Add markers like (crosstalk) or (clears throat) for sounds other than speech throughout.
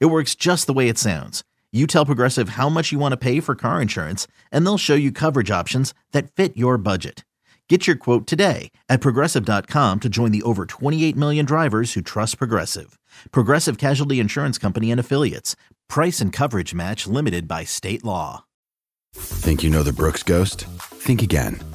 It works just the way it sounds. You tell Progressive how much you want to pay for car insurance, and they'll show you coverage options that fit your budget. Get your quote today at progressive.com to join the over 28 million drivers who trust Progressive. Progressive Casualty Insurance Company and Affiliates. Price and coverage match limited by state law. Think you know the Brooks Ghost? Think again.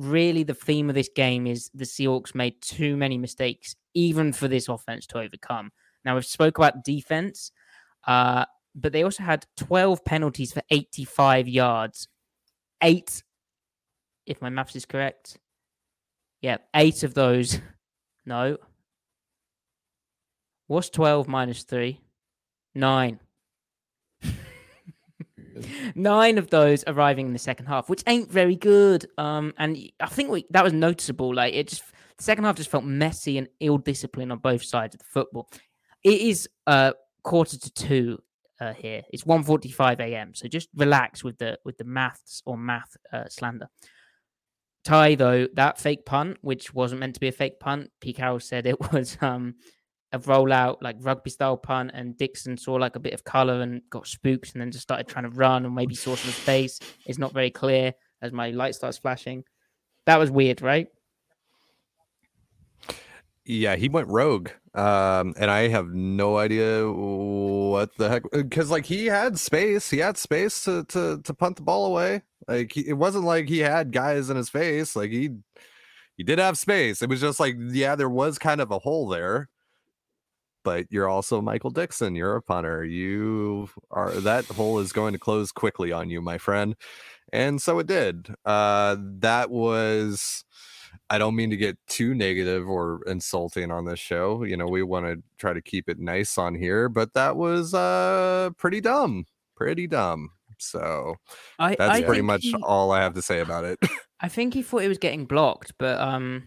really the theme of this game is the Seahawks made too many mistakes, even for this offense to overcome. Now we've spoke about defense, uh, but they also had 12 penalties for 85 yards. Eight, if my maths is correct. Yeah, eight of those. (laughs) No. What's 12 minus three? Nine. Nine of those arriving in the second half, which ain't very good. Um, and I think we, that was noticeable. Like it just, the second half just felt messy and ill discipline on both sides of the football. It is uh quarter to two uh, here. It's 1.45 a.m. So just relax with the with the maths or math uh, slander. Ty though that fake punt, which wasn't meant to be a fake punt, Pete Carroll said it (laughs) was um a rollout like rugby style punt, and Dickson saw like a bit of color and got spooked, and then just started trying to run, and maybe saw some space. It's not very clear as my light starts flashing. That was weird, right? Yeah, he went rogue. Um, and I have no idea what the heck because like he had space, he had space to to to punt the ball away. Like he, it wasn't like he had guys in his face. Like he he did have space. It was just like yeah, there was kind of a hole there. But you're also Michael Dickson. You're a punter. You are that hole is going to close quickly on you, my friend. And so it did. Uh, that was I don't mean to get too negative or insulting on this show. You know, we want to try to keep it nice on here, but that was uh pretty dumb. Pretty dumb. So I, that's I pretty much he- all I have to say about it. (laughs) I think he thought it was getting blocked, but um,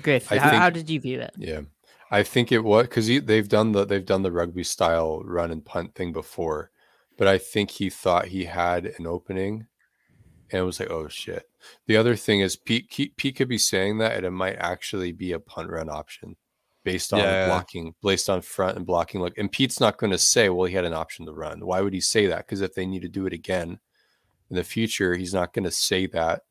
Griff, how, think- how did you view it? Yeah, I think it was because they've done the they've done the rugby style run and punt thing before, but I think he thought he had an opening, and was like, oh shit. The other thing is Pete Pete, Pete could be saying that, and it might actually be a punt run option based on Yeah. blocking, based on front and blocking look. And Pete's not going to say, well, he had an option to run. Why would he say that? Because if they need to do it again in the future, he's not going to say that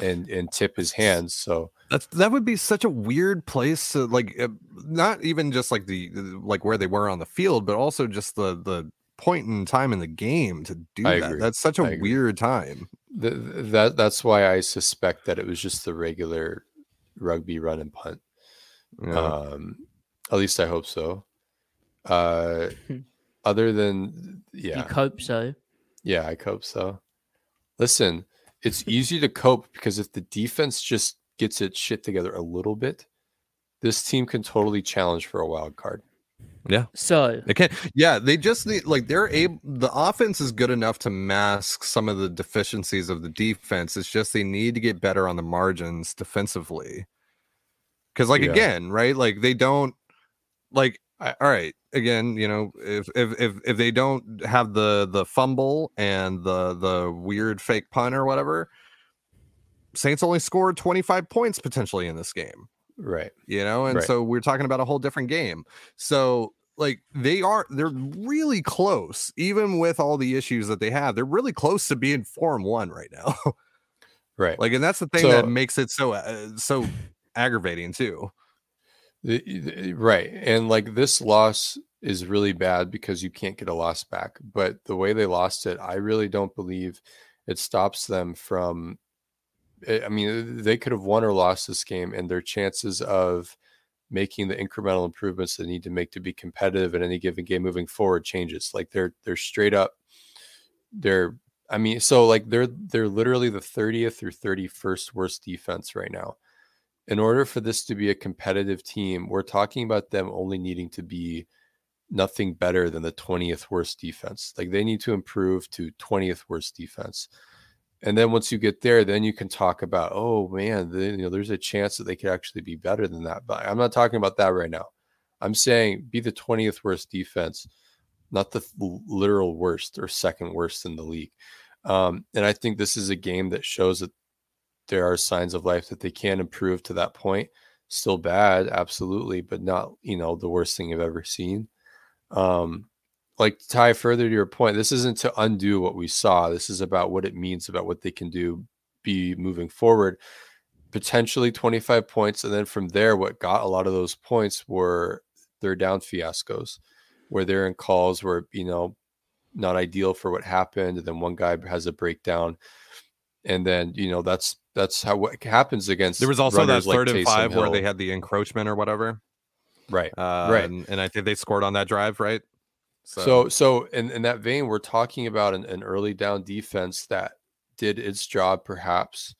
and and tip his hands. So That's that would be such a weird place to like uh, not even just like the the- like where they were on the field, but also just the the point in time in the game to do I that. agree. That's such a I agree. weird time. Th- th- that that's why I suspect that it was just the regular rugby run and punt. you know? Um, at least I hope so. Uh, (laughs) other than You yeah, cope so. yeah, I hope so. Listen, it's easy to cope because if the defense just gets its shit together a little bit, this team can totally challenge for a wild card. yeah. So They can yeah, they just need like they're able the offense is good enough to mask some of the deficiencies of the defense. It's just they need to get better on the margins defensively. Cause like Yeah. again, right? Like they don't like I- all right, again, you know, if if if if they don't have the the fumble and the the weird fake punt or whatever, Saints only scored 25 points potentially in this game Right. you know and Right. so we're talking about a whole different game so like they are they're really close even with all the issues that they have they're really close to being form one right now (laughs) Right. like and that's the thing So- that makes it so uh, so aggravating too The- the- right and like this loss is really bad because you can't get a loss back. But the way they lost it, I really don't believe it stops them from. Eh, I mean, they could have won or lost this game, and their chances of making the incremental improvements they need to make to be competitive in any given game moving forward changes. Like they're they're straight up. They're I mean, so like they're they're literally the 30th or 31st worst defense right now. In order for this to be a competitive team, we're talking about them only needing to be nothing better than the 20th worst defense. Like they need to improve to 20th worst defense. And then once you get there, then you can talk about, oh man, the, you know, there's a chance that they could actually be better than that. But I'm not talking about that right now. I'm saying be the 20th worst defense, not the literal worst or second worst in the league. Um, and I think this is a game that shows that there are signs of life that they can improve to that point. Still bad, absolutely, but not, you know, the worst thing I've ever seen. Um, like to tie further to your point, this isn't to undo what we saw. This is about what it means about what they can do, be moving forward. Potentially 25 points. And then from there, what got a lot of those points were their down fiascos, where they're in calls where, you know, not ideal for what happened. And then one guy has a breakdown. And then, you know, that's that's how what happens against There was also that like third and Taysom five where they had the encroachment or whatever. right. Uh, Right. And, and I think they scored on that drive, right? So, so, in, in that vein, we're talking about an, an early down defense that did its job, perhaps,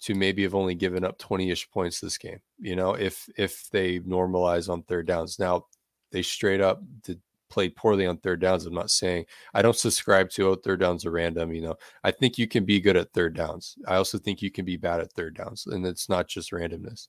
to maybe have only given up 20-ish points this game. You know, if if they normalize on third downs. Now, they straight up did play poorly on third downs. I'm not saying I don't subscribe to oh, third downs are random. You know, I think you can be good at third downs. I also think you can be bad at third downs, and it's not just randomness.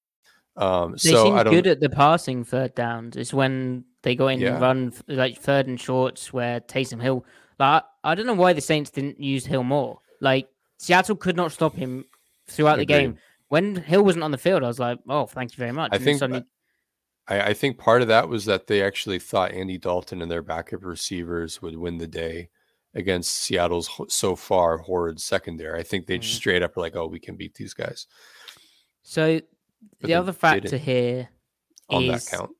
Um, They so seem I don't. good at the passing third downs. It's when they go in Yeah. and run like third and shorts where Taysom Hill. Like I don't know why the Saints didn't use Hill more. Like Seattle could not stop him throughout the game. When Hill wasn't on the field, I was like, "Oh, thank you very much." I And think suddenly- I, I think part of that was that they actually thought Andy Dalton and their backup receivers would win the day against Seattle's so far horrid secondary. I think they just Mhm. straight up were like, "Oh, we can beat these guys." so But the other factor here On is that count,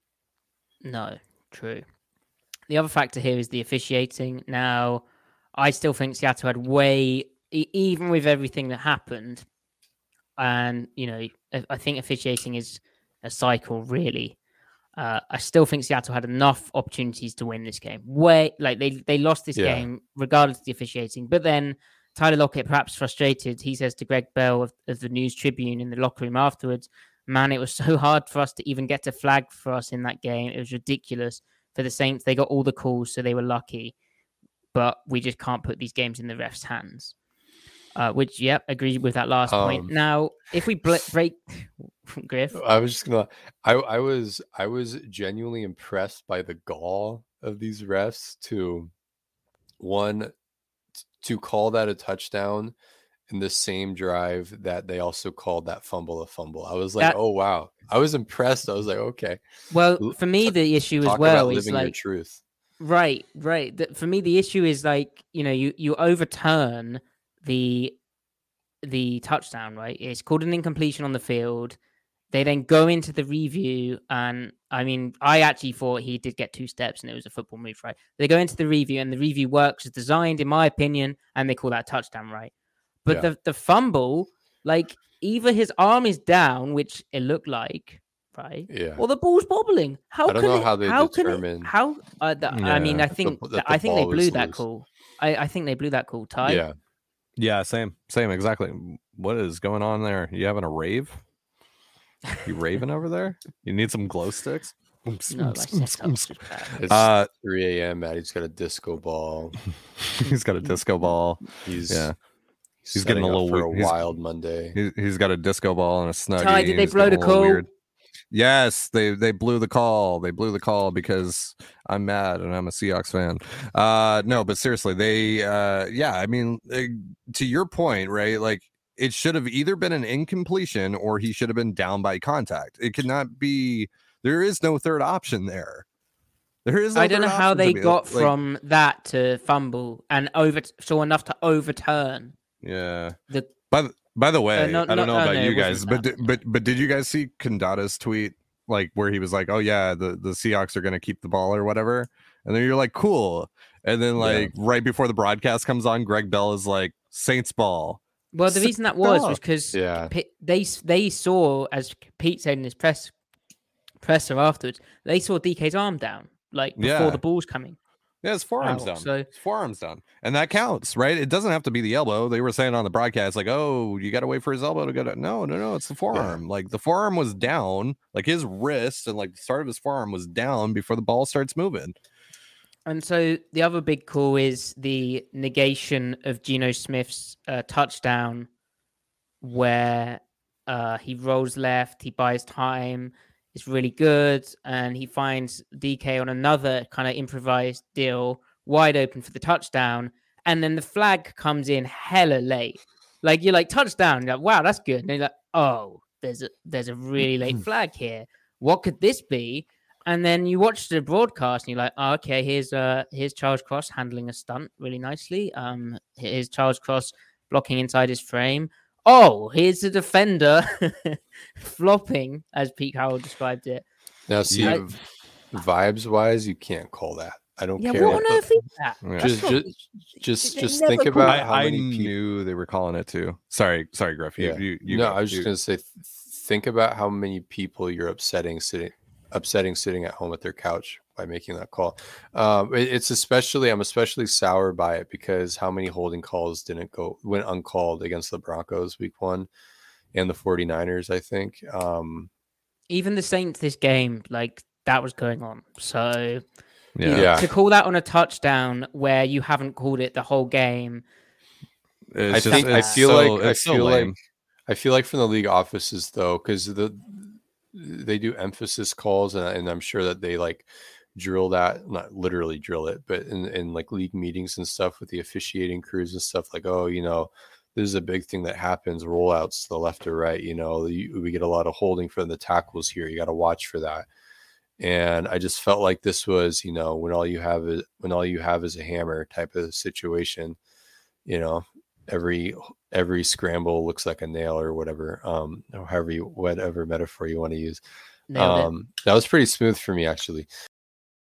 No, true. The other factor here is the officiating. Now, I still think Seattle had way, even with everything that happened, and you know, I- I think officiating is a cycle, really. Uh, I still think Seattle had enough opportunities to win this game. Way like they they lost this Yeah. game regardless of the officiating. But then Tyler Lockett, perhaps frustrated, he says to Gregg Bell of, of the News Tribune in the locker room afterwards, man, it was so hard for us to even get a flag for us in that game. It was ridiculous. For the Saints, they got all the calls, so they were lucky. But we just can't put these games in the refs' hands. Uh, which, yep, agree with that last point. Um, Now, if we bl- break, (laughs) Griff, I was just gonna. I I was I was genuinely impressed by the gall of these refs to one to call that a touchdown in the same drive that they also called that fumble a fumble. I was like, That- oh wow. I was impressed. I was like, okay. well, for me, the issue as well about is like truth. Right, right. The, for me, the issue is like you know you you overturn the the touchdown. Right, it's called an incompletion on the field. They then go into the review, and I mean, I actually thought he did get two steps, and it was a football move. Right, they go into the review, and the review works as designed, in my opinion, and they call that a touchdown. Right, but Yeah. the the fumble, like either his arm is down, which it looked like, right, Yeah. or the ball's bobbling. How I don't can know it, how they how can determine- it, how? Uh, th- I mean, I think b- th- the I think they blew that loose. call. I, I think they blew that call. Ty. Yeah. Yeah, same, same, exactly. What is going on there? You having a rave? You raving over there? You need some glow sticks? (laughs) No, my (laughs) setup's just bad. It's Uh, 3 a.m. Maddie's got a disco ball. (laughs) he's got a disco ball. He's Yeah, he's, getting a little for a he's- wild Monday. He's, he's got a disco ball and a snuggie. Ty, did they blow the call? weird. Yes, they they blew the call. They blew the call because I'm mad and I'm a Seahawks fan. Uh no, but seriously, they uh yeah, I mean eh, to your point, right? Like it should have either been an incompletion or he should have been down by contact. It cannot be there is no third option there. There is no I don't know how they got Like, from that to fumble and over saw enough to overturn yeah. the By the, by the way, no- I don't no- know oh, about no, you guys, but that. di- but but did you guys see Condotta's tweet like where he was like, "Oh yeah, the the Seahawks are going to keep the ball or whatever," and then you're like, "Cool," and then Yeah. like right before the broadcast comes on, Gregg Bell is like, "Saints ball." Well, the reason that was was because Yeah. they they saw, as Pete said in his press presser afterwards, they saw DK's arm down, like before Yeah. the ball's coming. Yeah, his forearms down. so- His forearms down, and that counts, right? It doesn't have to be the elbow. They were saying on the broadcast, like, "Oh, you got to wait for his elbow to go down." No, no, no, it's the forearm. Like the forearm was down, like his wrist and like the start of his forearm was down before the ball starts moving. And so the other big call is the negation of Geno Smith's uh, touchdown, where uh, he rolls left, he buys time, it's really good, and he finds DK on another kind of improvised deal, wide open for the touchdown, and then the flag comes in hella late. Like you're like touchdown, you're like wow, that's good, and you're like oh, there's a there's a really late (clears throat) flag here. What could this be? And then you watch the broadcast and you're like, oh, okay, here's uh here's Charles Cross handling a stunt really nicely. Um here's Charles Cross blocking inside his frame. Oh, here's the defender (laughs) flopping, as Pete Carroll described it. Now, see, I- v- vibes wise, you can't call that. I don't Yeah, care. what on earth is that? Yeah. Just, not- just, just, just think about I, how I many people. they were calling it too. Sorry, sorry, Griff. You, Yeah. you, you no, go. I was just You- gonna say, th- think about how many people you're upsetting sitting, upsetting sitting at home at their couch by making that call. Um, it- it's especially, I'm especially sour by it because how many holding calls didn't go went uncalled against the Broncos week one, and the 49ers. I think. Um, Even the Saints this game, like that was going on. So you know, yeah. Yeah. to call that on a touchdown where you haven't called it the whole game. It's I just- think I feel so- like I it's so feel lame. like I feel like from the league offices though, because the they do emphasis calls, and, and I'm sure that they like drill that, not literally drill it, but in, in like league meetings and stuff with the officiating crews and stuff, like oh, you know, this is a big thing that happens, rollouts to the left or right. You know, you, we get a lot of holding from the tackles here. You got to watch for that. And I just felt like this was, you know, when all you have is when all you have is a hammer type of situation. You know, every every scramble looks like a nail or whatever um or however you whatever metaphor you want to use Nailed it. um that was pretty smooth for me actually